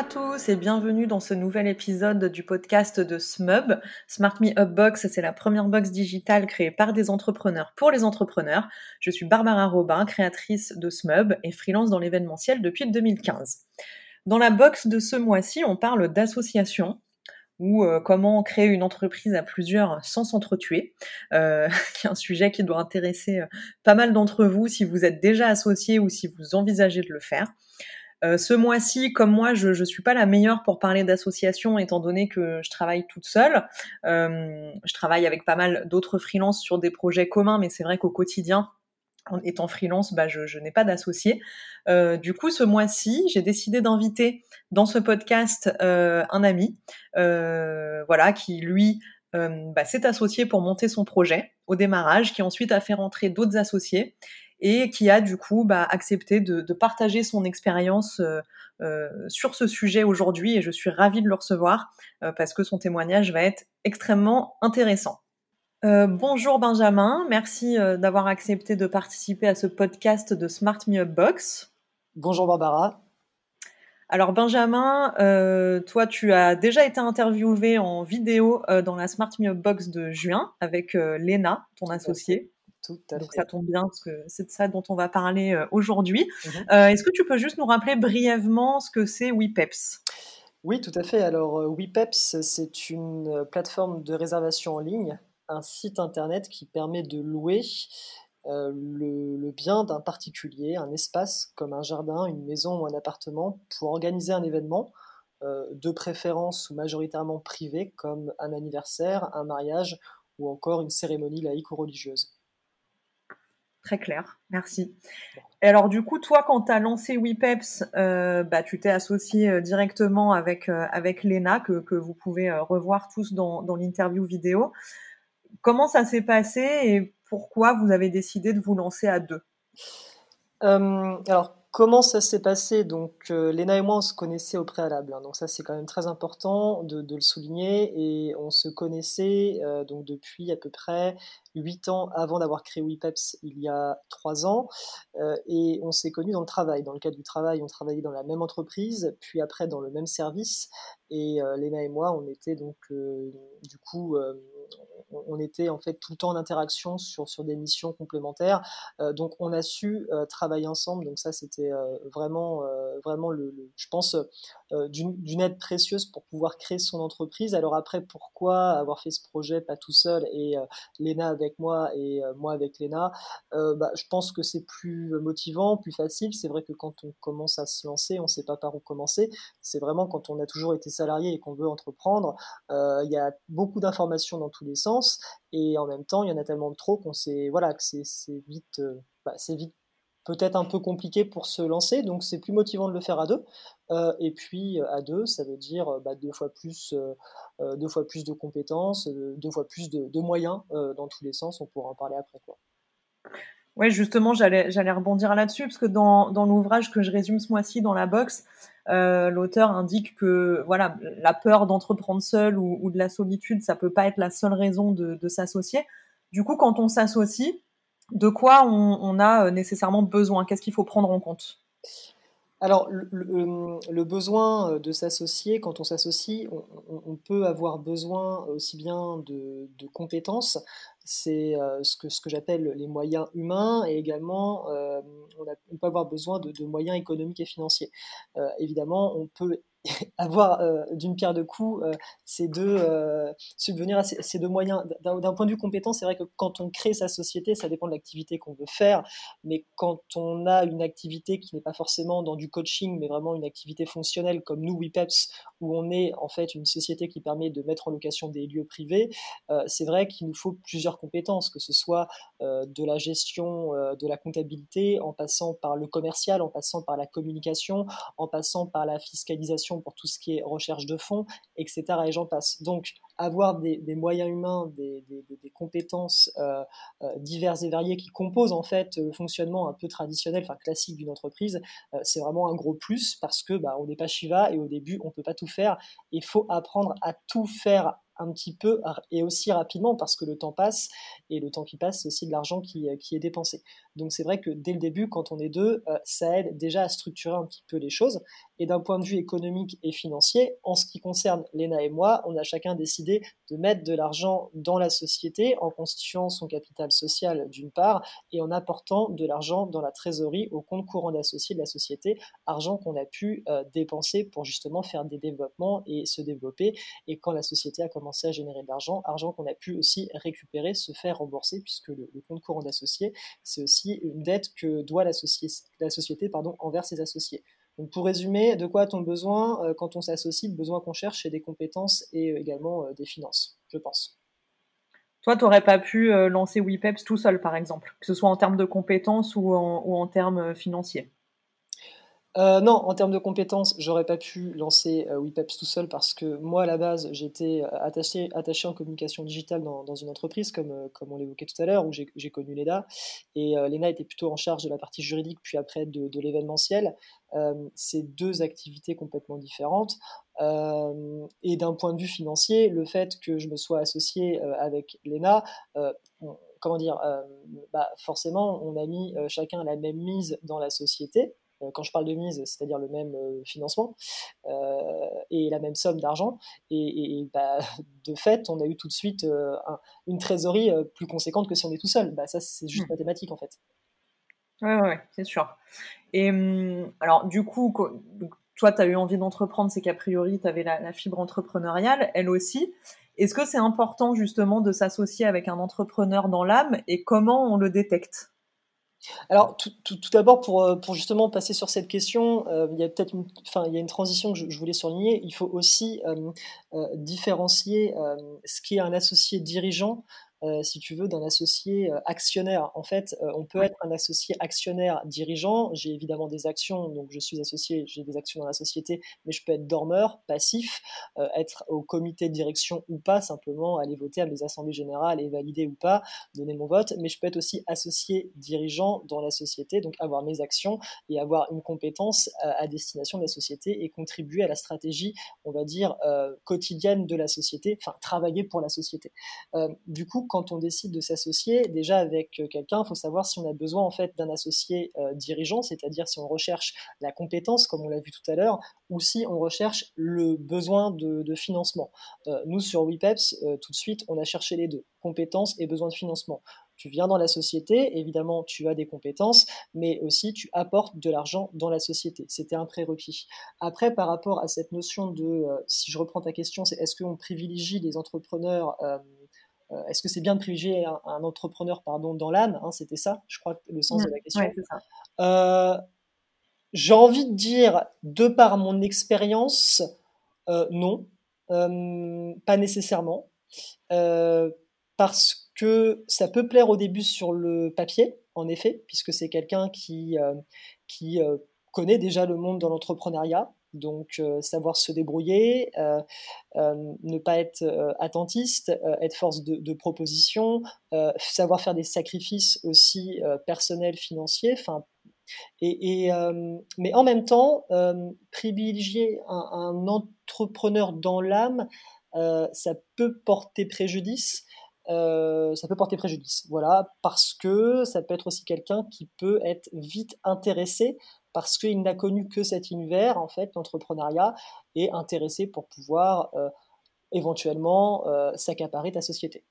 à tous et bienvenue dans ce nouvel épisode du podcast de SMUB. Smart Me Up Box, c'est la première box digitale créée par des entrepreneurs pour les entrepreneurs. Je suis Barbara Robin, créatrice de SMUB et freelance dans l'événementiel depuis 2015. Dans la box de ce mois-ci, on parle d'association ou euh, comment créer une entreprise à plusieurs sans s'entretuer, euh, qui est un sujet qui doit intéresser euh, pas mal d'entre vous si vous êtes déjà associé ou si vous envisagez de le faire. Euh, ce mois-ci, comme moi, je ne suis pas la meilleure pour parler d'association, étant donné que je travaille toute seule. Euh, je travaille avec pas mal d'autres freelances sur des projets communs, mais c'est vrai qu'au quotidien, en étant freelance, bah, je, n'ai pas d'associé. Euh, du coup, ce mois-ci, j'ai décidé d'inviter dans ce podcast un ami, voilà, qui lui bah, s'est associé pour monter son projet au démarrage, qui ensuite a fait rentrer d'autres associés et qui a du coup bah, accepté de, partager son expérience euh, euh, sur ce sujet aujourd'hui et je suis ravie de le recevoir euh, parce que son témoignage va être extrêmement intéressant. bonjour Benjamin, merci d'avoir accepté de participer à ce podcast de Smart Me Up Box. Bonjour Barbara. Alors Benjamin, toi tu as déjà été interviewé en vidéo dans la Smart Me Up Box de juin avec Léna, ton associée. Donc ça tombe bien parce que c'est de ça dont on va parler euh, aujourd'hui. Mhm. Euh, est-ce que tu peux juste nous rappeler brièvement ce que c'est WePeps? Oui, tout à fait. Alors euh, WePeps, c'est une plateforme de réservation en ligne, un site internet qui permet de louer le, bien d'un particulier, un espace comme un jardin, une maison ou un appartement pour organiser un événement, de préférence ou majoritairement privé, comme un anniversaire, un mariage ou encore une cérémonie laïque ou religieuse. Très clair, merci. Et alors du coup, toi, quand tu as lancé WePeps, euh, bah, tu t'es associé euh, directement avec, euh, avec Léna, que, que vous pouvez revoir tous dans, dans l'interview vidéo. Comment ça s'est passé et pourquoi vous avez décidé de vous lancer à deux? Alors, Comment ça s'est passé? Donc, euh, Léna et moi, on se connaissait au préalable. Hein. donc, ça, c'est quand même très important de, le souligner. Et on se connaissait euh, donc depuis à peu près 8 ans avant d'avoir créé WePeps il y a 3 ans. Euh, et on s'est connus dans le travail. Dans le cadre du travail, on travaillait dans la même entreprise, puis après dans le même service. Et Léna et moi, on était donc du coup on était en fait tout le temps en interaction sur, sur des missions complémentaires. Euh, donc on a su euh, travailler ensemble. Donc ça c'était euh, vraiment, vraiment le, je pense, d'une aide précieuse pour pouvoir créer son entreprise. Alors après, pourquoi avoir fait ce projet pas tout seul et Léna avec moi et moi avec Léna bah, Je pense que c'est plus motivant, plus facile. C'est vrai que quand on commence à se lancer, on ne sait pas par où commencer. C'est vraiment quand on a toujours été salarié et qu'on veut entreprendre, il y a beaucoup d'informations dans tous les sens et en même temps il y en a tellement trop qu'on sait voilà que c'est vite euh, bah, c'est vite peut-être un peu compliqué pour se lancer donc c'est plus motivant de le faire à deux euh, et puis à deux ça veut dire bah, deux fois plus euh, deux fois plus de compétences deux fois plus de, moyens dans tous les sens on pourra en parler après quoi oui, justement, j'allais, rebondir là-dessus, parce que dans, l'ouvrage que je résume ce mois-ci dans la box, euh, l'auteur indique que voilà, la peur d'entreprendre seul ou, de la solitude, ça peut pas être la seule raison de s'associer. Du coup, quand on s'associe, de quoi on, a euh, nécessairement besoin? Qu'est-ce qu'il faut prendre en compte? Alors, le, besoin de s'associer, quand on s'associe, on, peut avoir besoin aussi bien de, compétences, c'est euh, ce que, j'appelle les moyens humains et également euh, on, peut avoir besoin de, moyens économiques et financiers. Euh, évidemment, on peut avoir euh, d'une pierre deux coups euh, ces deux euh, subvenir à ces, deux moyens. D'un point de vue compétent c'est vrai que quand on crée sa société ça dépend de l'activité qu'on veut faire mais quand on a une activité qui n'est pas forcément dans du coaching mais vraiment une activité fonctionnelle comme nous WePeps où on est en fait une société qui permet de mettre en location des lieux privés c'est vrai qu'il nous faut plusieurs compétences que ce soit de la gestion de la comptabilité en passant par le commercial en passant par la communication en passant par la fiscalisation pour tout ce qui est recherche de fonds, etc. Et j'en passe. Donc, avoir des, moyens humains, des, compétences euh, euh, diverses et variées qui composent en fait le fonctionnement un peu traditionnel, enfin classique d'une entreprise, euh, c'est vraiment un gros plus parce que bah, on n'est pas Shiva et au début on peut pas tout faire. Il faut apprendre à tout faire un petit peu et aussi rapidement parce que le temps passe et le temps qui passe, c'est aussi de l'argent qui, qui, est dépensé. Donc c'est vrai que dès le début, quand on est deux, ça aide déjà à structurer un petit peu les choses Et d'un point de vue économique et financier, en ce qui concerne Léna et moi, on a chacun décidé de mettre de l'argent dans la société en constituant son capital social d'une part et en apportant de l'argent dans la trésorerie au compte courant d'associés de la société, argent qu'on a pu euh, dépenser pour justement faire des développements et se développer. Et quand la société a commencé à générer de l'argent, argent qu'on a pu aussi récupérer, se faire rembourser, puisque le, compte courant d'associés, c'est aussi une dette que doit la, société envers ses associés. Donc pour résumer, de quoi a-t-on besoin euh, quand on s'associe Le besoin qu'on cherche, c'est des compétences et euh, également euh, des finances, je pense. Toi, tu n'aurais pas pu lancer WePeps tout seul, par exemple, que ce soit en termes de compétences ou en termes financiers? Euh, non, en termes de compétences, j'aurais pas pu lancer euh, tout seul parce que moi, à la base, j'étais euh, attaché, attaché en communication digitale dans, une entreprise, comme, euh, comme on l'évoquait tout à l'heure, où j'ai connu l'EDA. Et l'ENA était plutôt en charge de la partie juridique, puis après de, de l'événementiel. C'est deux activités complètement différentes. et d'un point de vue financier, le fait que je me sois associé avec l'ENA, comment dire, bah forcément, on a mis chacun la même mise dans la société. Euh, quand je parle de mise, c'est-à-dire le même euh, financement euh, et la même somme d'argent. Et, bah, de fait, on a eu tout de suite une trésorerie plus conséquente que si on est tout seul. Bah, ça, c'est juste hmm. mathématique en fait. Oui, ouais, c'est sûr. Et hum, alors, du coup, toi, tu as eu envie d'entreprendre, c'est qu'a priori, tu avais la, fibre entrepreneuriale, elle aussi. Est-ce que c'est important justement de s'associer avec un entrepreneur dans l'âme et comment on le détecte? Alors, tout, d'abord, pour, euh, pour, justement passer sur cette question, euh, il y a peut-être une, enfin, il y a une transition que je, voulais souligner. Il faut aussi euh, différencier ce qui est un associé dirigeant euh, si tu veux, d'un associé euh, actionnaire. En fait, euh, on peut être un associé actionnaire dirigeant. J'ai évidemment des actions, donc je suis associé, j'ai des actions dans la société, mais je peux être dormeur, passif, être au comité de direction ou pas, simplement aller voter à mes assemblées générales et valider ou pas, donner mon vote. Mais je peux être aussi associé dirigeant dans la société, donc avoir mes actions et avoir une compétence à, destination de la société et contribuer à la stratégie, on va dire, quotidienne de la société, enfin travailler pour la société. du coup, quand on décide de s'associer, déjà avec euh, quelqu'un, il faut savoir si on a besoin en fait d'un associé euh, dirigeant, c'est-à-dire si on recherche la compétence, comme on l'a vu tout à l'heure, ou si on recherche le besoin de, financement. Euh, nous, sur WePeps, tout de suite, on a cherché les deux, compétences et besoin de financement. Tu viens dans la société, évidemment, tu as des compétences, mais aussi tu apportes de l'argent dans la société. C'était un prérequis. Après, par rapport à cette notion de, si je reprends ta question, c'est est-ce qu'on privilégie les entrepreneurs est-ce que c'est bien de privilégier un, entrepreneur pardon, dans l'âme hein, C'était ça, je crois, le sens de la question. Euh, j'ai envie de dire, de par mon expérience, euh, non, pas nécessairement, parce que ça peut plaire au début sur le papier, en effet, puisque c'est quelqu'un qui, qui connaît déjà le monde dans l'entrepreneuriat, donc, euh, savoir se débrouiller, euh, euh, ne pas être attentiste, être force de, proposition, savoir faire des sacrifices aussi personnels, financiers. Enfin, mais en même temps, privilégier un, entrepreneur dans l'âme, ça peut porter préjudice. ça peut porter préjudice, voilà, parce que ça peut être aussi quelqu'un qui peut être vite intéressé parce qu'il n'a connu que cet univers, en fait, l'entrepreneuriat, et intéressé pour pouvoir euh, éventuellement euh, s'accaparer ta société.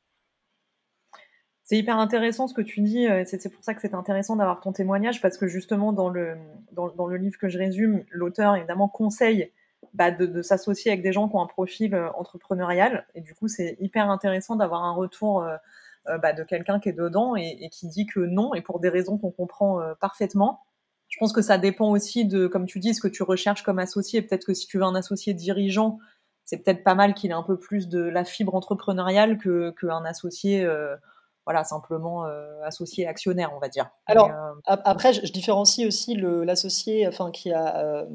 C'est hyper intéressant ce que tu dis, euh, c'est pour ça que c'est intéressant d'avoir ton témoignage, parce que justement, dans le, dans, le livre que je résume, l'auteur, évidemment, conseille bah, de, s'associer avec des gens qui ont un profil entrepreneurial, et du coup, c'est hyper intéressant d'avoir un retour bah, de quelqu'un qui est dedans et, et, qui dit que non, et pour des raisons qu'on comprend parfaitement, je pense que ça dépend aussi de, comme tu dis, ce que tu recherches comme associé. Peut-être que si tu veux un associé dirigeant, c'est peut-être pas mal qu'il ait un peu plus de la fibre entrepreneuriale que qu'un associé, euh, voilà, simplement euh, associé actionnaire, on va dire. Alors euh, après, je, différencie aussi l'associé, enfin qui a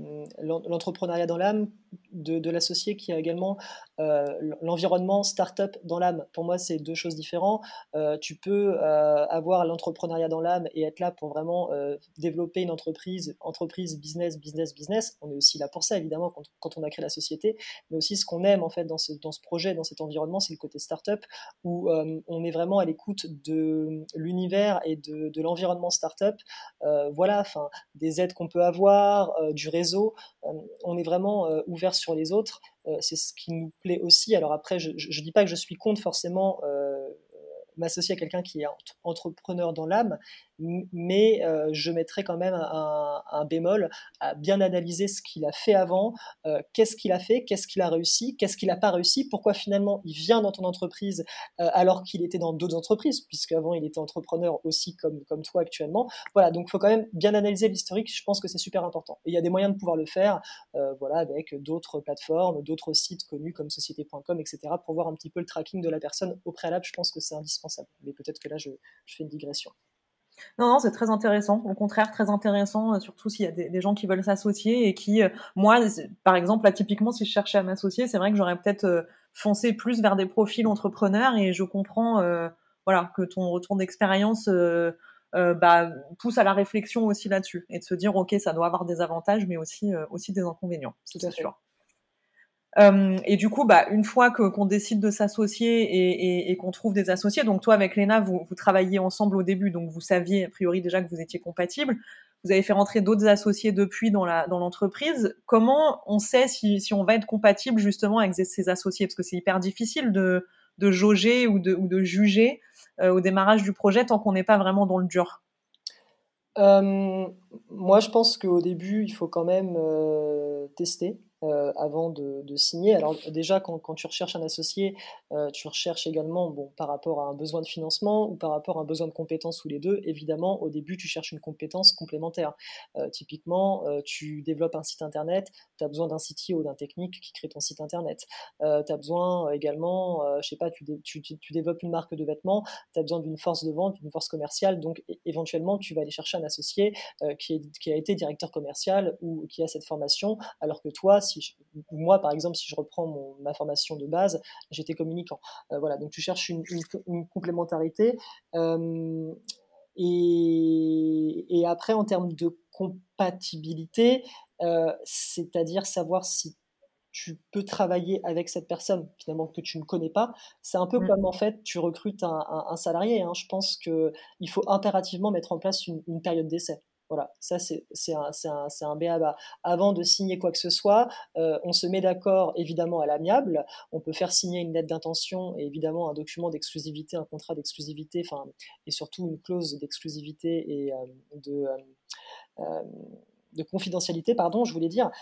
l'entrepreneuriat dans l'âme de, l'associé qui a également euh, l'environnement startup dans l'âme. Pour moi, c'est deux choses différentes. Euh, tu peux euh, avoir l'entrepreneuriat dans l'âme et être là pour vraiment développer une entreprise, entreprise, business, business, business. On est aussi là pour ça, évidemment, quand, on a créé la société. Mais aussi, ce qu'on aime, en fait, dans ce, dans ce projet, dans cet environnement, c'est le côté startup où on est vraiment à l'écoute de l'univers et de, de l'environnement startup. voilà, enfin, des aides qu'on peut avoir, du réseau. on est vraiment ouvert sur les autres. Euh, c'est ce qui nous plaît aussi. Alors après, je ne dis pas que je suis contre forcément euh, m'associer à quelqu'un qui est entrepreneur dans l'âme, mais euh, je mettrai quand même un, bémol à bien analyser ce qu'il a fait avant, euh, qu'est-ce qu'il a fait, qu'est-ce qu'il a réussi, qu'est-ce qu'il n'a pas réussi, pourquoi finalement il vient dans ton entreprise euh, alors qu'il était dans d'autres entreprises, puisqu'avant il était entrepreneur aussi comme, toi actuellement. Voilà, donc il faut quand même bien analyser l'historique, je pense que c'est super important. Et il y a des moyens de pouvoir le faire, voilà, avec d'autres plateformes, d'autres sites connus comme société.com, etc., pour voir un petit peu le tracking de la personne au préalable, je pense que c'est indispensable. Mais peut-être que là, je fais une digression. Non, non, c'est très intéressant. Au contraire, très intéressant, euh, surtout s'il y a des, gens qui veulent s'associer et qui, euh, moi, par exemple, là, typiquement, si je cherchais à m'associer, c'est vrai que j'aurais peut-être euh, foncé plus vers des profils entrepreneurs et je comprends, voilà, que ton retour d'expérience bah, pousse à la réflexion aussi là-dessus et de se dire, ok, ça doit avoir des avantages, mais aussi, aussi des inconvénients, c'est sûr. Euh, et du coup, bah, une fois que qu'on décide de s'associer et, qu'on trouve des associés, donc toi avec Léna, vous, vous travailliez ensemble au début, donc vous saviez a priori déjà que vous étiez compatibles. Vous avez fait rentrer d'autres associés depuis dans la dans l'entreprise. Comment on sait si, si on va être compatible justement avec ces associés? Parce que c'est hyper difficile de, de jauger ou de, de juger euh, au démarrage du projet tant qu'on n'est pas vraiment dans le dur. Euh, moi, je pense qu'au début, il faut quand même tester. Euh, avant de, signer. Alors déjà, quand, tu recherches un associé, euh, tu recherches également, bon, par rapport à un besoin de financement ou par rapport à un besoin de compétences ou les deux, évidemment, au début, tu cherches une compétence complémentaire. Euh, typiquement, tu développes un site internet, tu as besoin d'un CTO, d'un technique qui crée ton site internet. tu as besoin également, je sais pas, tu, développes une marque de vêtements, tu as besoin d'une force de vente, d'une force commerciale, donc éventuellement, tu vas aller chercher un associé qui, qui a été directeur commercial ou qui a cette formation, alors que toi, si moi, par exemple, si je reprends ma formation de base, j'étais communicant. Euh, voilà, donc tu cherches une, complémentarité. Euh, et, après, en termes de compatibilité, euh, c'est-à-dire savoir si tu peux travailler avec cette personne finalement que tu ne connais pas. C'est un peu mmh. comme en fait tu recrutes un, salarié. Hein. Je pense qu'il faut impérativement mettre en place une période d'essai. Voilà, ça c'est un, un, un BABA. Avant de signer quoi que ce soit, euh, on se met d'accord évidemment à l'amiable. On peut faire signer une lettre d'intention et évidemment un document d'exclusivité, un contrat d'exclusivité, enfin et surtout une clause d'exclusivité et euh, euh, de confidentialité, pardon, je voulais dire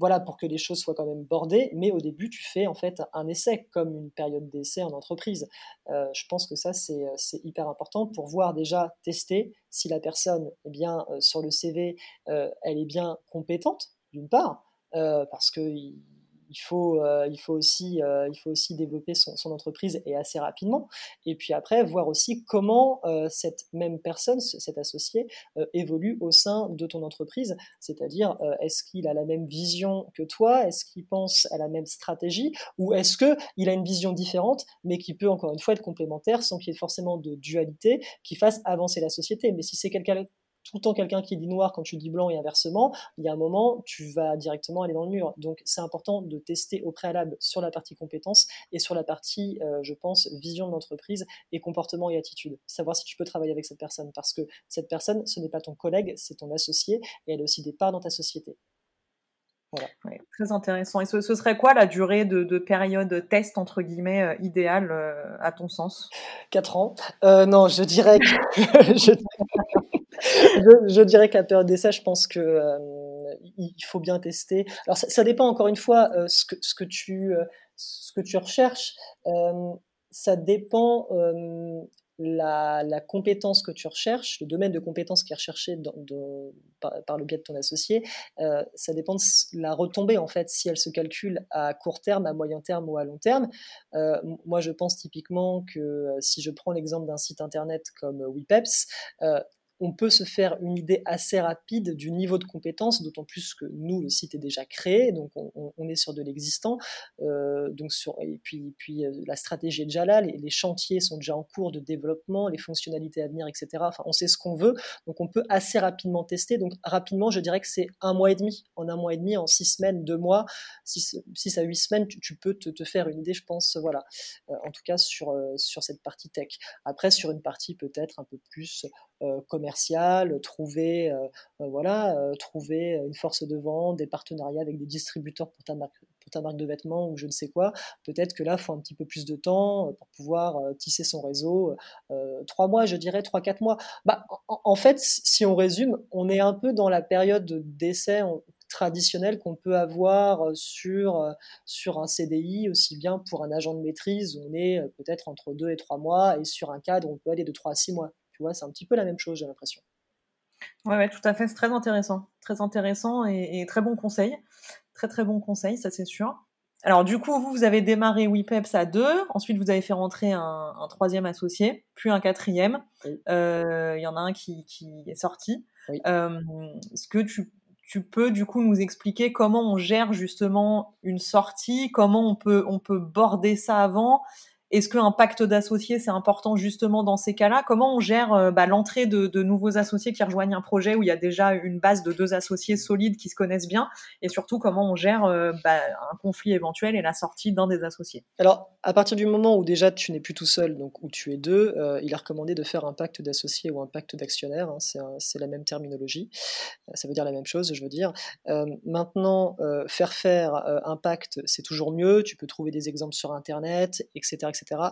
voilà, pour que les choses soient quand même bordées, mais au début, tu fais en fait un essai, comme une période d'essai en entreprise. Euh, je pense que ça, c'est hyper important pour voir déjà, tester si la personne, eh bien, euh, sur le CV, euh, elle est bien compétente, d'une part, parce que faut, euh, il faut, aussi, euh, il faut aussi développer son, entreprise et assez rapidement. Et puis après, voir aussi comment euh, cette même personne, cet associé, évolue au sein de ton entreprise. C'est-à-dire, est-ce qu'il a la même vision que toi? Est-ce qu'il pense à la même stratégie? Ou est-ce qu'il a une vision différente, mais qui peut encore une fois être complémentaire sans qu'il y ait forcément de dualité qui fasse avancer la société? Mais si c'est quelqu'un tout le temps quelqu'un qui dit noir quand tu dis blanc et inversement, il y a un moment, tu vas directement aller dans le mur. Donc c'est important de tester au préalable sur la partie compétences et sur la partie, euh, je pense, vision de l'entreprise et comportement et attitude. Savoir si tu peux travailler avec cette personne parce que cette personne, ce n'est pas ton collègue, c'est ton associé et elle a aussi des parts dans ta société. Voilà. très intéressant. Et ce, serait quoi la durée de, période test, entre guillemets, euh, idéale euh, à ton sens? Quatre ans. non, je dirais que... je je, dirais qu'à période d'essai, je pense que euh, il faut bien tester. Alors ça, dépend encore une fois euh, ce, que, que euh, que tu recherches. ça dépend la, la, compétence que tu recherches, le domaine de compétence qui est recherché par, le biais de ton associé, ça dépend de la retombée en fait, si elle se calcule à court terme, à moyen terme ou à long terme. moi, je pense typiquement que si je prends l'exemple d'un site internet comme WePeps, on peut se faire une idée assez rapide du niveau de compétence, d'autant plus que nous, le site est déjà créé, donc on, est sur de l'existant. Euh, et puis, puis euh, la stratégie est déjà là, les, chantiers sont déjà en cours de développement, les fonctionnalités à venir, etc. Enfin, on sait ce qu'on veut, donc on peut assez rapidement tester. Donc rapidement, je dirais que c'est un mois et demi. En un mois et demi, en six semaines, deux mois, six, à huit semaines, tu, peux te, faire une idée, je pense, voilà. Euh, en tout cas sur, sur cette partie tech. Après, sur une partie peut-être un peu plus euh, trouver, euh, euh, voilà, trouver une force de vente, des partenariats avec des distributeurs pour ta marque, ta marque de vêtements ou je ne sais quoi. Peut-être que là, il faut un petit peu plus de temps pour pouvoir tisser son réseau. trois mois, je dirais, trois, quatre mois. Bah, en, fait, si on résume, on est un peu dans la période d'essai traditionnel qu'on peut avoir sur, sur un CDI, aussi bien pour un agent de maîtrise, on est peut-être entre deux et trois mois, et sur un cadre, on peut aller de trois à six mois c'est un petit peu la même chose, j'ai l'impression. Ouais, ouais, tout à fait. C'est très intéressant. Très intéressant et, très bon conseil. Très, très bon conseil, ça c'est sûr. Alors, du coup, vous, vous avez démarré WePeps à deux. Ensuite, vous avez fait rentrer un, troisième associé, puis un quatrième. Euh, il y en a un qui, est sorti. Euh, est-ce que tu, tu, peux, du coup, nous expliquer comment on gère justement une sortie, comment on peut, on peut border ça avant est-ce qu'un pacte d'associés, c'est important justement dans ces cas-là? Comment on gère euh, bah, l'entrée de, nouveaux associés qui rejoignent un projet où il y a déjà une base de deux associés solides qui se connaissent bien? Et surtout, comment on gère euh, bah, un conflit éventuel et la sortie d'un des associés? Alors, à partir du moment où déjà tu n'es plus tout seul, donc où tu es deux, euh, il est recommandé de faire un pacte d'associés ou un pacte d'actionnaires. Hein, c'est la même terminologie. ça veut dire la même chose, je veux dire. maintenant, faire faire un pacte, c'est toujours mieux. Tu peux trouver des exemples sur Internet, etc. etc etc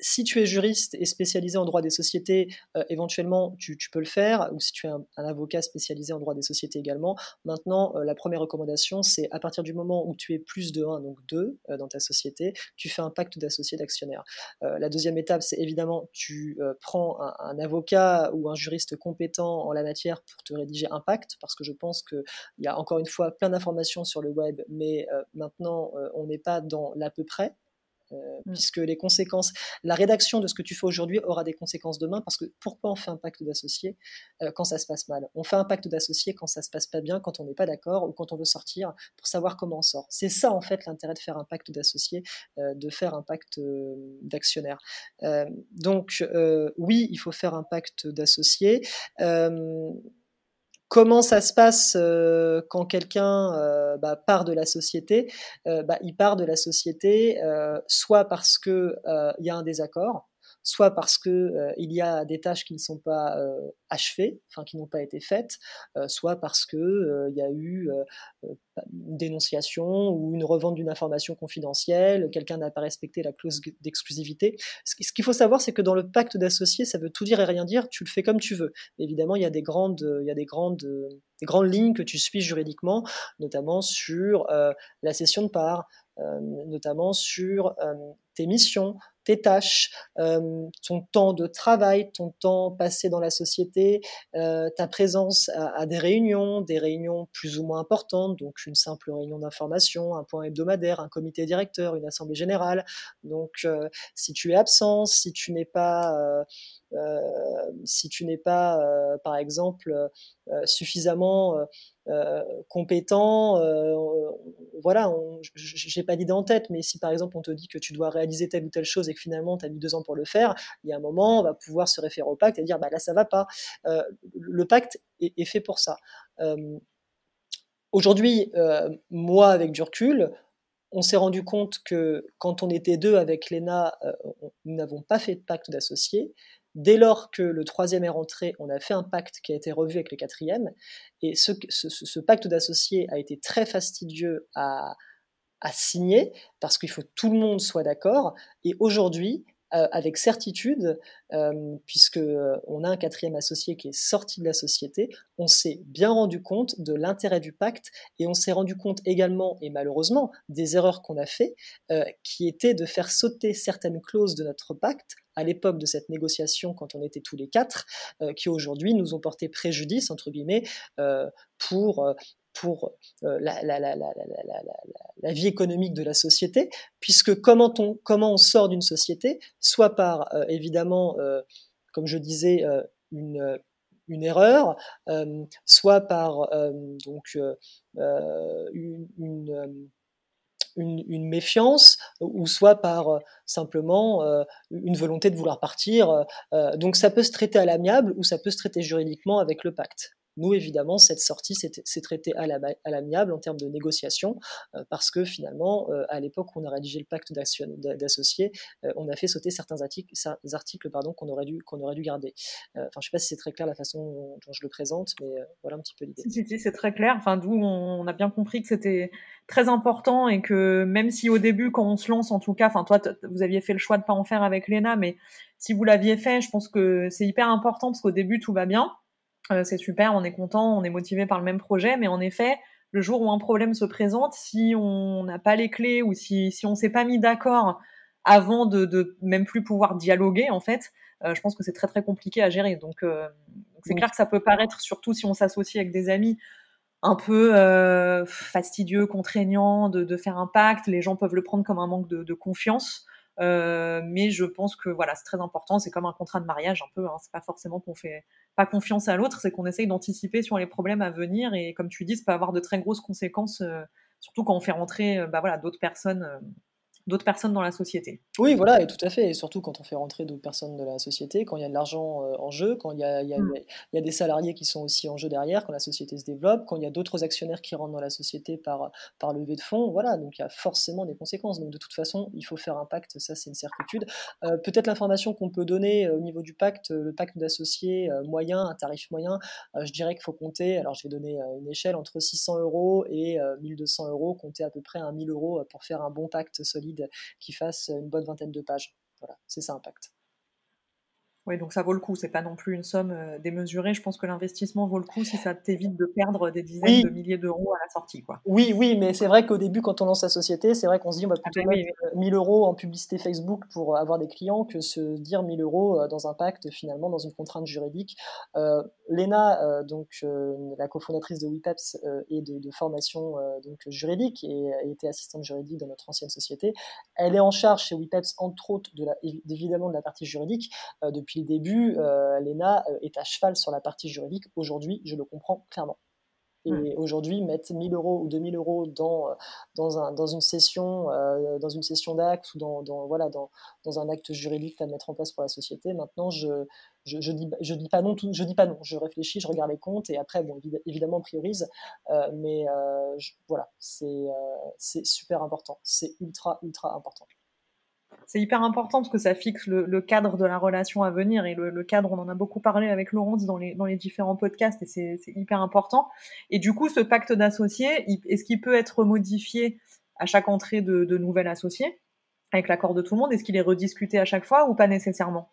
si tu es juriste et spécialisé en droit des sociétés, euh, éventuellement, tu, peux le faire, ou si tu es un, avocat spécialisé en droit des sociétés également. Maintenant, euh, la première recommandation, c'est à partir du moment où tu es plus de 1, donc 2 euh, dans ta société, tu fais un pacte d'associés d'actionnaires. la deuxième étape, c'est évidemment, tu prends un, avocat ou un juriste compétent en la matière pour te rédiger un pacte, parce que je pense qu'il y a encore une fois plein d'informations sur le web, mais maintenant, on n'est pas dans l'à peu près. Euh, mm. puisque les conséquences, la rédaction de ce que tu fais aujourd'hui aura des conséquences demain, parce que pourquoi on fait un pacte d'associés euh, quand ça se passe mal? On fait un pacte d'associés quand ça se passe pas bien, quand on n'est pas d'accord, ou quand on veut sortir, pour savoir comment on sort. C'est ça en fait l'intérêt de faire un pacte d'associés, euh, de faire un pacte d'actionnaires. donc oui, il faut faire un pacte d'associés. Comment ça se passe euh, quand quelqu'un euh, bah, part de la société euh, bah, Il part de la société soit parce qu'il y a un désaccord, soit parce que euh, il y a des tâches qui ne sont pas euh, achevées, enfin qui n'ont pas été faites, euh, soit parce que il y a eu une dénonciation ou une revente d'une information confidentielle, quelqu'un n'a pas respecté la clause d'exclusivité. Ce qu'il faut savoir, c'est que dans le pacte d'associés, ça veut tout dire et rien dire. Tu le fais comme tu veux. Évidemment, il y a des grandes, grandes des grandes lignes que tu suis juridiquement, notamment sur la cession de parts, notamment sur tes missions, tes tâches, euh, ton temps de travail, ton temps passé dans la société, euh, ta présence à, des réunions, des réunions plus ou moins importantes, donc une simple réunion d'information, un point hebdomadaire, un comité directeur, une assemblée générale. Donc, euh, si tu es absent, si tu n'es pas si tu n'es pas, par exemple, suffisamment compétent, voilà, j'ai pas d'idée en tête, mais si par exemple on te dit que tu dois réaliser telle ou telle chose et que finalement tu as mis deux ans pour le faire, il y a un moment, on va pouvoir se référer au pacte et dire bah là ça va pas. le pacte est, fait pour ça. Aujourd'hui, moi avec du on s'est rendu compte que quand on était deux avec l'ENA, nous n'avons pas fait de pacte d'associés. Dès lors que le troisième est rentré, on a fait un pacte qui a été revu avec le quatrième. Et ce, pacte d'associés a été très fastidieux à, signer parce qu'il faut que tout le monde soit d'accord. Et aujourd'hui, avec certitude, euh, puisque euh, on a un quatrième associé qui est sorti de la société, on s'est bien rendu compte de l'intérêt du pacte et on s'est rendu compte également, et malheureusement, des erreurs qu'on a fait, qui étaient de faire sauter certaines clauses de notre pacte à l'époque de cette négociation quand on était tous les quatre, euh, qui aujourd'hui nous ont porté préjudice, entre guillemets, euh, pour euh, pour la, la, vie économique de la société, puisque comment on, sort d'une société, soit par évidemment, comme je disais, une erreur, soit par donc une, méfiance, ou soit par simplement une volonté de vouloir partir. donc ça peut se traiter à l'amiable ou ça peut se traiter juridiquement avec le pacte. Nous, évidemment, cette sortie s'est traitée à l'amiable en termes de négociation, euh, parce que finalement, euh, à l'époque où on a rédigé le pacte d'associés, euh, on a fait sauter certains articles, qu'on aurait, dû, garder. Enfin, je ne sais pas si c'est très clair la façon dont je le présente, mais voilà un petit peu l'idée. Si, si, c'est très clair. Enfin, d'où on a bien compris que c'était très important et que même si au début, quand on se lance, en tout cas, enfin, toi, vous aviez fait le choix de pas en faire avec Léna, mais si vous l'aviez fait, je pense que c'est hyper important parce qu'au début, tout va bien. Euh, c'est super, on est content, on est motivé par le même projet, mais en effet, le jour où un problème se présente, si on n'a pas les clés ou si, si on s'est pas mis d'accord avant de, de, même plus pouvoir dialoguer, en fait, euh, je pense que c'est très très compliqué à gérer. Donc, euh, c'est clair que ça peut paraître, surtout si on s'associe avec des amis, un peu fastidieux, contraignant de, de, faire un pacte. Les gens peuvent le prendre comme un manque de, de confiance. Euh, mais je pense que voilà, c'est très important. C'est comme un contrat de mariage un peu. Hein. C'est pas forcément qu'on fait pas confiance à l'autre, c'est qu'on essaye d'anticiper sur les problèmes à venir. Et comme tu dis, ça peut avoir de très grosses conséquences, euh, surtout quand on fait rentrer euh, bah, voilà, d'autres personnes d'autres personnes dans la société. Oui, voilà, et tout à fait. Et surtout quand on fait rentrer d'autres personnes de la société, quand il y a de l'argent euh, en jeu, quand il y a, il, y a, mm. il y a, des salariés qui sont aussi en jeu derrière, quand la société se développe, quand il y a d'autres actionnaires qui rentrent dans la société par, par levée de fonds, voilà, donc il y a forcément des conséquences. Donc de toute façon, il faut faire un pacte, ça c'est une certitude. Euh, peut-être l'information qu'on peut donner euh, au niveau du pacte, le pacte d'associés moyen, un tarif moyen, je dirais qu'il faut compter, alors je vais donner une échelle entre 600 euros et 1200 euros, compter à peu près un 1000 euros pour faire un bon pacte solide qui fasse une bonne vingtaine de pages. Voilà, c'est ça Impact. Oui, donc ça vaut le coup. C'est pas non plus une somme euh, démesurée. Je pense que l'investissement vaut le coup si ça t'évite de perdre des dizaines de milliers d'euros à la sortie. Quoi. Oui, oui, mais c'est vrai qu'au début, quand on lance sa société, c'est vrai qu'on se dit on va plutôt ah, mettre 1000 euros en publicité Facebook pour avoir des clients que se dire 1000 euros euh, dans un pacte, finalement, dans une contrainte juridique. Euh, Léna, euh, donc la cofondatrice de WePeps et de, formation donc juridique et a été assistante juridique dans notre ancienne société, elle est en charge chez WePeps entre autres de la, évidemment de la partie juridique depuis le début, euh, Léna euh, est à cheval sur la partie juridique. Aujourd'hui, je le comprends clairement. Et hmm. aujourd'hui, mettre 1000 euros ou 2000 euros dans, euh, dans, un, dans une session, dans une session d'acte ou dans, dans, voilà, dans, dans un acte juridique à mettre en place pour la société, maintenant, je, je, je, dis, je dis pas non, tout, je dis pas non, je réfléchis, je regarde les comptes et après, bon, évidemment, on priorise, mais voilà, c'est c'est super important, c'est ultra, ultra important c'est hyper important parce que ça fixe le, cadre de la relation à venir et le, cadre, on en a beaucoup parlé avec Laurence dans les, différents podcasts et c'est hyper important. Et du coup, ce pacte d'associés, est-ce qu'il peut être modifié à chaque entrée de, de nouvel associé avec l'accord de tout le monde? Est-ce qu'il est rediscuté à chaque fois ou pas nécessairement?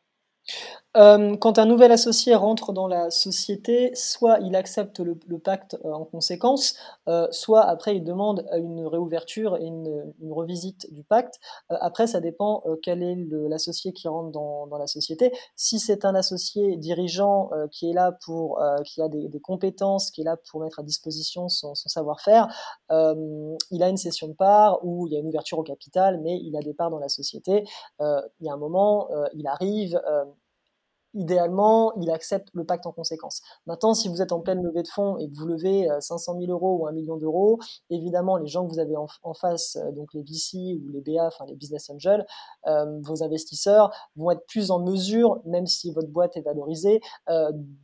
Euh, quand un nouvel associé rentre dans la société, soit il accepte le, pacte euh, en conséquence, euh, soit après il demande une réouverture et une, revisite du pacte. après, ça dépend quel est l'associé qui rentre dans, la société. Si c'est un associé dirigeant qui est là pour, qui a des, compétences, qui est là pour mettre à disposition son, son savoir-faire, il a une cession de part ou il y a une ouverture au capital, mais il a des parts dans la société. il y a un moment, il arrive idéalement, il accepte le pacte en conséquence. Maintenant, si vous êtes en pleine levée de fonds et que vous levez 500 euh, 000 euros ou 1 million d'euros, évidemment, les gens que vous avez en, face, euh, donc les VC ou les BA, enfin les business angels, euh, vos investisseurs vont être plus en mesure, même si votre boîte est valorisée,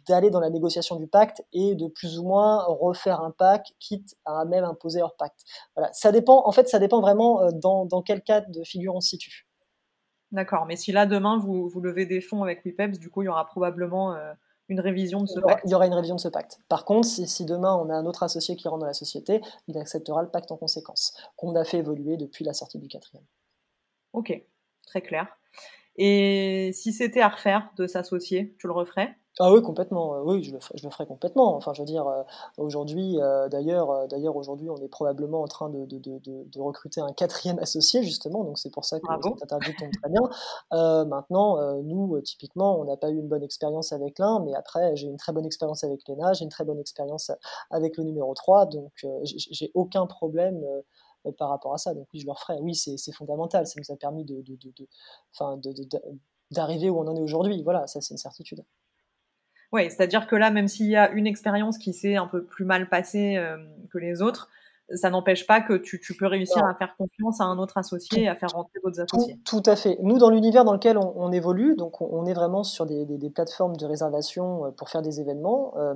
d'aller dans la négociation du pacte et de plus ou moins refaire un pacte, quitte à même imposer leur pacte. Voilà, ça dépend. En fait, ça dépend vraiment dans, dans quel cas de figure on se situe. D'accord, mais si là demain vous, vous levez des fonds avec WePeps, du coup il y aura probablement euh, une révision de ce pacte. Il y aura une révision de ce pacte. Par contre, si, demain on a un autre associé qui rentre dans la société, il acceptera le pacte en conséquence, qu'on a fait évoluer depuis la sortie du quatrième. Ok, très clair. Et si c'était à refaire de s'associer, tu le referais? Ah oui, complètement. Euh, oui, je le, je le ferai complètement. Enfin, je veux dire, euh, aujourd'hui, euh, d'ailleurs, d'ailleurs, aujourd'hui, on est probablement en train de, de, de, de recruter un quatrième associé, justement. Donc, c'est pour ça que cette interview tombe très bien. maintenant, nous, typiquement, on n'a pas eu une bonne expérience avec l'un, mais après, j'ai une très bonne expérience avec Léna, j'ai une très bonne expérience avec le numéro 3. Donc, j'ai aucun problème par rapport à ça. Donc oui, je le referai. Oui, c'est fondamental. Ça nous a permis de, de, de, d'arriver où on en est aujourd'hui. Voilà, ça c'est une certitude. Oui, c'est-à-dire que là, même s'il y a une expérience qui s'est un peu plus mal passée que les autres, ça n'empêche pas que tu, peux réussir à faire confiance à un autre associé et à faire rentrer d'autres associés. Tout, à fait. Nous, dans l'univers dans lequel on, évolue, donc on, est vraiment sur des, plateformes de réservation euh, pour faire des événements. Euh,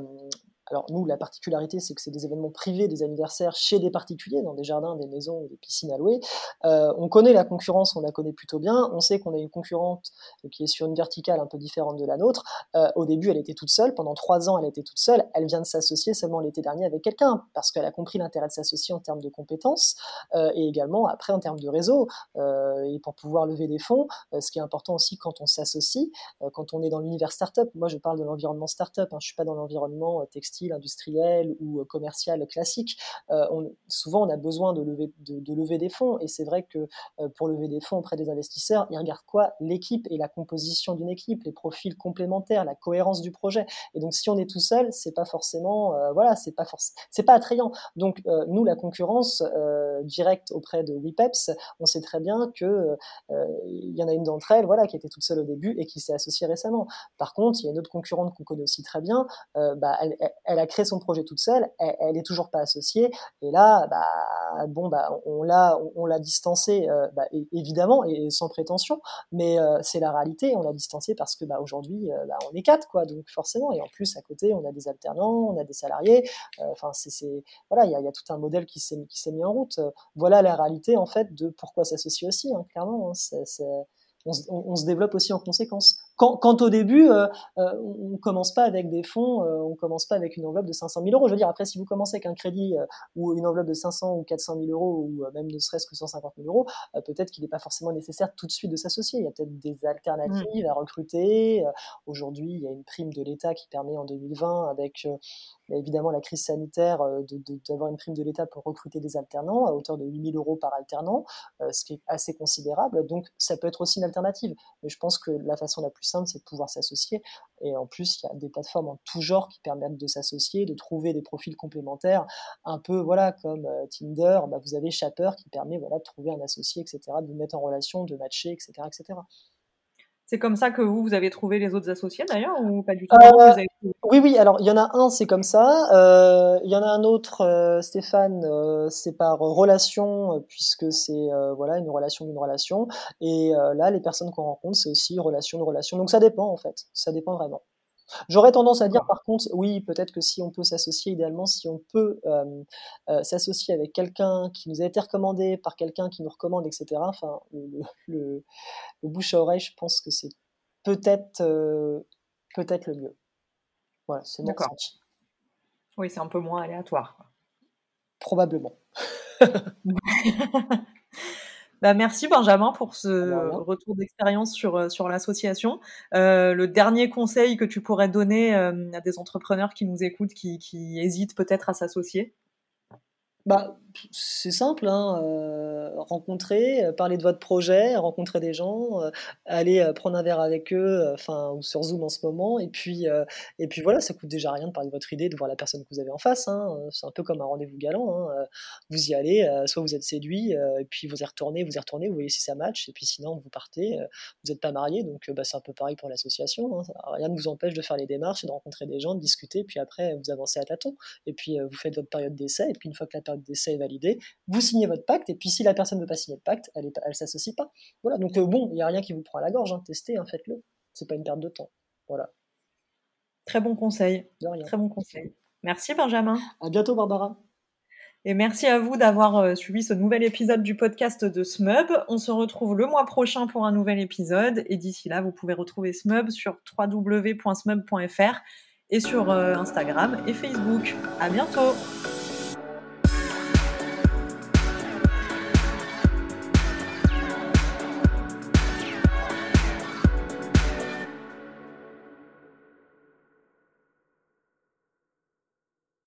alors nous, la particularité, c'est que c'est des événements privés, des anniversaires chez des particuliers, dans des jardins, des maisons, des piscines à louer. Euh, on connaît la concurrence, on la connaît plutôt bien. On sait qu'on a une concurrente qui est sur une verticale un peu différente de la nôtre. Euh, au début, elle était toute seule. Pendant trois ans, elle était toute seule. Elle vient de s'associer seulement l'été dernier avec quelqu'un parce qu'elle a compris l'intérêt de s'associer en termes de compétences euh, et également après en termes de réseau et pour pouvoir lever des fonds. ce qui est important aussi quand on s'associe, quand on est dans l'univers startup. Moi, je parle de l'environnement startup. Hein. Je suis pas dans l'environnement textile industriel ou euh, commercial classique, euh, souvent on a besoin de lever, de, lever des fonds. Et c'est vrai que euh, pour lever des fonds auprès des investisseurs, ils regardent quoi? L'équipe et la composition d'une équipe, les profils complémentaires, la cohérence du projet. Et donc si on est tout seul, c'est pas forcément, voilà, c'est pas c'est pas attrayant. Donc nous, la concurrence directe auprès de WePeps, on sait très bien que il y en a une d'entre elles, voilà, qui était toute seule au début et qui s'est associée récemment. Par contre, il y a une autre concurrente qu'on connaît aussi très bien. bah, elle, elle a créé son projet toute seule, elle, n'est est toujours pas associée, et là, bah, bon, bah, on l'a, distancée, euh, bah, évidemment, et, sans prétention, mais euh, c'est la réalité, on l'a distancée parce que, euh, on est quatre, donc forcément, et en plus, à côté, on a des alternants, on a des salariés, enfin, voilà, il y a, tout un modèle qui s'est, mis en route. Voilà la réalité, en fait, de pourquoi s'associer aussi, hein, clairement, hein, on, se développe aussi en conséquence. Quand, quand au début, euh, euh, on commence pas avec des fonds, euh, on commence pas avec une enveloppe de 500 000 euros. Je veux dire, après, si vous commencez avec un crédit ou une enveloppe de 500 ou 400 000 euros ou même ne serait-ce que 150 000 euros, peut-être qu'il n'est pas forcément nécessaire tout de suite de s'associer. Il y a peut-être des alternatives mmh. à recruter. Aujourd'hui, il y a une prime de l'État qui permet en 2020, avec évidemment la crise sanitaire, d'avoir une prime de l'État pour recruter des alternants à hauteur de 8 000 euros par alternant, ce qui est assez considérable. Donc, ça peut être aussi une alternative. Mais je pense que la façon la plus simple, c'est de pouvoir s'associer. Et en plus, il y a des plateformes en tout genre qui permettent de s'associer, de trouver des profils complémentaires, un peu voilà comme euh, Tinder. Bah, vous avez Chaper qui permet voilà de trouver un associé, etc., de vous mettre en relation, de matcher, etc., etc. C'est comme ça que vous, vous avez trouvé les autres associés d'ailleurs ou pas du tout? Euh, Oui, oui, alors il y en a un, c'est comme ça. Euh, il y en a un autre, euh, Stéphane, c'est par relation, puisque c'est voilà une relation d'une relation. Et là, les personnes qu'on rencontre, c'est aussi relation de relation. Donc ça dépend en fait, ça dépend vraiment. J'aurais tendance à dire par contre, oui, peut-être que si on peut s'associer, idéalement, si on peut euh, euh, s'associer avec quelqu'un qui nous a été recommandé par quelqu'un qui nous recommande, etc. Enfin, le, bouche à oreille, je pense que c'est peut-être euh, peut-être le mieux. Voilà, c'est mon ressenti. Oui, c'est un peu moins aléatoire. Probablement. Bah, merci Benjamin pour ce retour d'expérience sur, euh, sur l'association. Euh, le dernier conseil que tu pourrais donner euh, à des entrepreneurs qui nous écoutent, qui, qui hésitent peut-être à s'associer? Bah, c'est simple, hein, euh, rencontrer, euh, parler de votre projet, rencontrer des gens, euh, aller prendre un verre avec eux, enfin ou sur Zoom en ce moment, et puis et puis voilà, ça coûte déjà rien de parler de votre idée, de voir la personne que vous avez en face. Hein, c'est un peu comme un rendez-vous galant. Hein, vous y allez, soit vous êtes séduit, et puis vous y retournez, vous y retournez, vous voyez si ça match, et puis sinon vous partez. vous n'êtes pas marié, donc bah, c'est un peu pareil pour l'association. Rien ne vous empêche de faire les démarches de rencontrer des gens, de discuter, puis après vous avancez à tâtons, et puis vous faites votre période d'essai, et puis une fois que la période d'essai est validée, vous signez votre pacte, et puis si la personne ne veut pas signer le pacte, elle ne s'associe pas. Voilà, donc euh, bon, il n'y a rien qui vous prend à la gorge, hein. testez, hein, faites-le. C'est pas une perte de temps. Voilà. Très bon conseil. Très bon conseil. Merci Benjamin. À bientôt Barbara. Et merci à vous d'avoir euh, suivi ce nouvel épisode du podcast de Smub. On se retrouve le mois prochain pour un nouvel épisode. Et d'ici là, vous pouvez retrouver Smub sur www.smub.fr et sur euh, Instagram et Facebook. À bientôt!